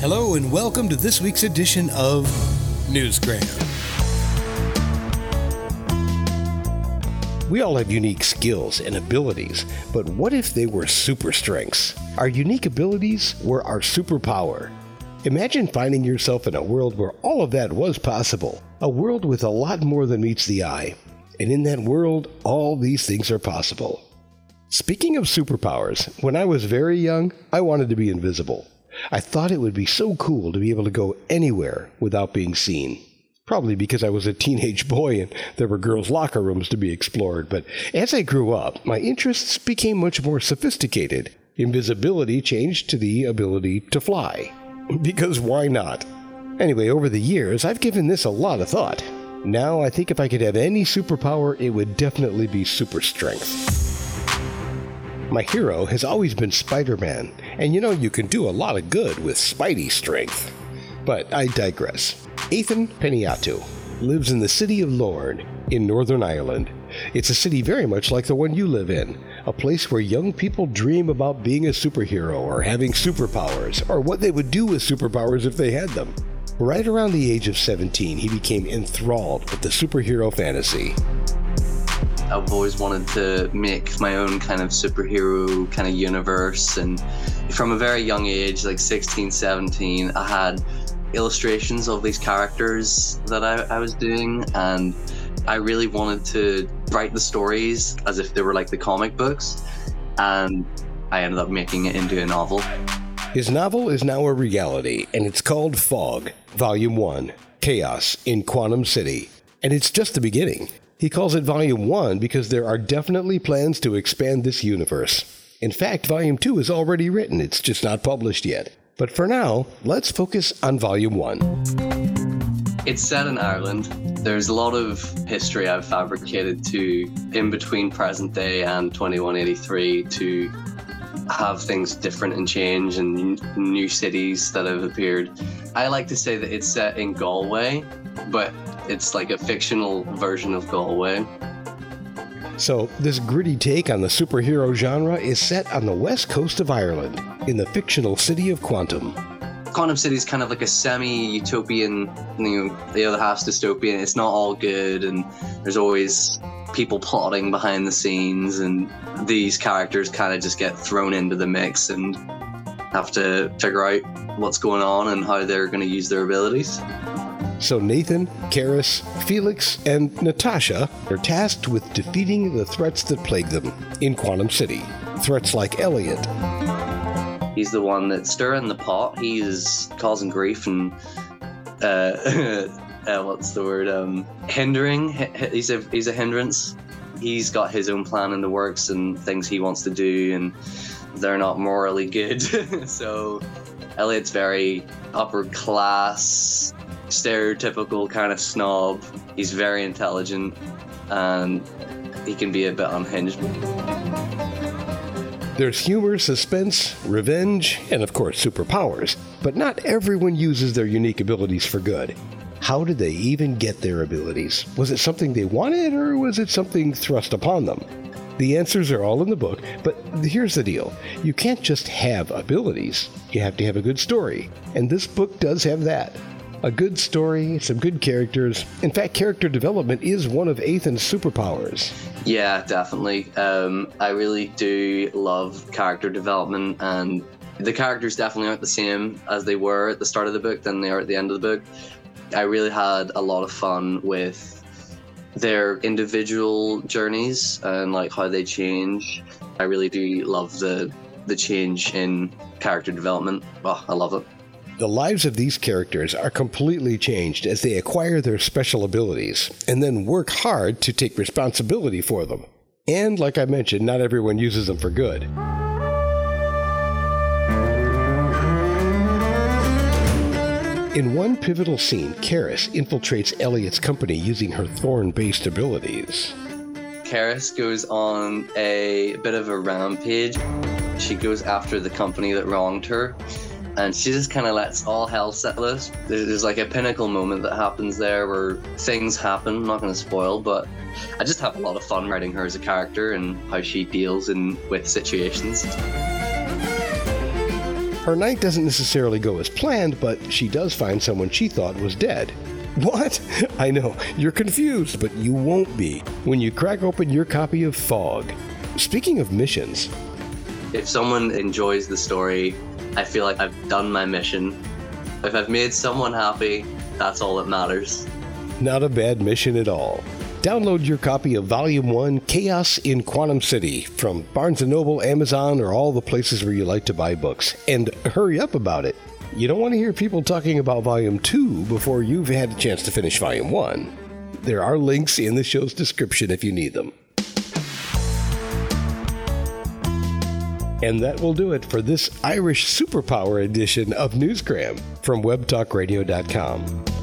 Hello, and welcome to this week's edition of Newsgram. We all have unique skills and abilities, but what if they were super strengths? Our unique abilities were our superpower. Imagine finding yourself in a world where all of that was possible, a world with a lot more than meets the eye. And in that world, all these things are possible. Speaking of superpowers, when I was very young, I wanted to be invisible. I thought it would be so cool to be able to go anywhere without being seen. Probably because I was a teenage boy and there were girls' locker rooms to be explored. But as I grew up, my interests became much more sophisticated. Invisibility changed to the ability to fly. Because why not? Anyway, over the years, I've given this a lot of thought. Now, I think if I could have any superpower, it would definitely be super strength. My hero has always been Spider Man, and you know you can do a lot of good with Spidey strength. But I digress. Ethan Peniatu lives in the city of Larne in Northern Ireland. It's a city very much like the one you live in, a place where young people dream about being a superhero or having superpowers, or what they would do with superpowers if they had them. Right around the age of 17, he became enthralled with the superhero fantasy. I've always wanted to make my own kind of superhero kind of universe. And from a very young age, like 16, 17, I had illustrations of these characters that I, I was doing. And I really wanted to write the stories as if they were like the comic books. And I ended up making it into a novel. His novel is now a reality, and it's called Fog, Volume 1 Chaos in Quantum City. And it's just the beginning. He calls it Volume 1 because there are definitely plans to expand this universe. In fact, Volume 2 is already written, it's just not published yet. But for now, let's focus on Volume 1. It's set in Ireland. There's a lot of history I've fabricated to in between present day and 2183 to have things different and change and new cities that have appeared. I like to say that it's set in Galway, but it's like a fictional version of Galway. So, this gritty take on the superhero genre is set on the west coast of Ireland, in the fictional city of Quantum. Quantum City is kind of like a semi-utopian, you know, the other half's dystopian. It's not all good, and there's always people plotting behind the scenes, and these characters kind of just get thrown into the mix and have to figure out what's going on and how they're going to use their abilities. So Nathan, Karis, Felix, and Natasha are tasked with defeating the threats that plague them in Quantum City. Threats like Elliot. He's the one that's stirring the pot. He is causing grief and uh, uh, what's the word? Um, hindering. He's a he's a hindrance. He's got his own plan in the works and things he wants to do, and they're not morally good. so Elliot's very upper class, stereotypical kind of snob. He's very intelligent and he can be a bit unhinged. There's humor, suspense, revenge, and of course, superpowers. But not everyone uses their unique abilities for good. How did they even get their abilities? Was it something they wanted, or was it something thrust upon them? The answers are all in the book, but here's the deal you can't just have abilities, you have to have a good story. And this book does have that. A good story, some good characters. In fact, character development is one of Ethan's superpowers. Yeah, definitely. Um, I really do love character development, and the characters definitely aren't the same as they were at the start of the book than they are at the end of the book. I really had a lot of fun with their individual journeys and like how they change. I really do love the the change in character development. Oh, I love it. The lives of these characters are completely changed as they acquire their special abilities and then work hard to take responsibility for them. And like I mentioned, not everyone uses them for good. In one pivotal scene, Karis infiltrates Elliot's company using her thorn based abilities. Karis goes on a bit of a rampage. She goes after the company that wronged her and she just kind of lets all hell set loose. There's like a pinnacle moment that happens there where things happen. I'm not going to spoil, but I just have a lot of fun writing her as a character and how she deals in with situations. Her night doesn't necessarily go as planned, but she does find someone she thought was dead. What? I know, you're confused, but you won't be when you crack open your copy of Fog. Speaking of missions, If someone enjoys the story, I feel like I've done my mission. If I've made someone happy, that's all that matters. not a bad mission at all. Download your copy of Volume 1 Chaos in Quantum City from Barnes & Noble, Amazon, or all the places where you like to buy books. And hurry up about it. You don't want to hear people talking about Volume 2 before you've had a chance to finish Volume 1. There are links in the show's description if you need them. And that will do it for this Irish superpower edition of Newsgram from webtalkradio.com.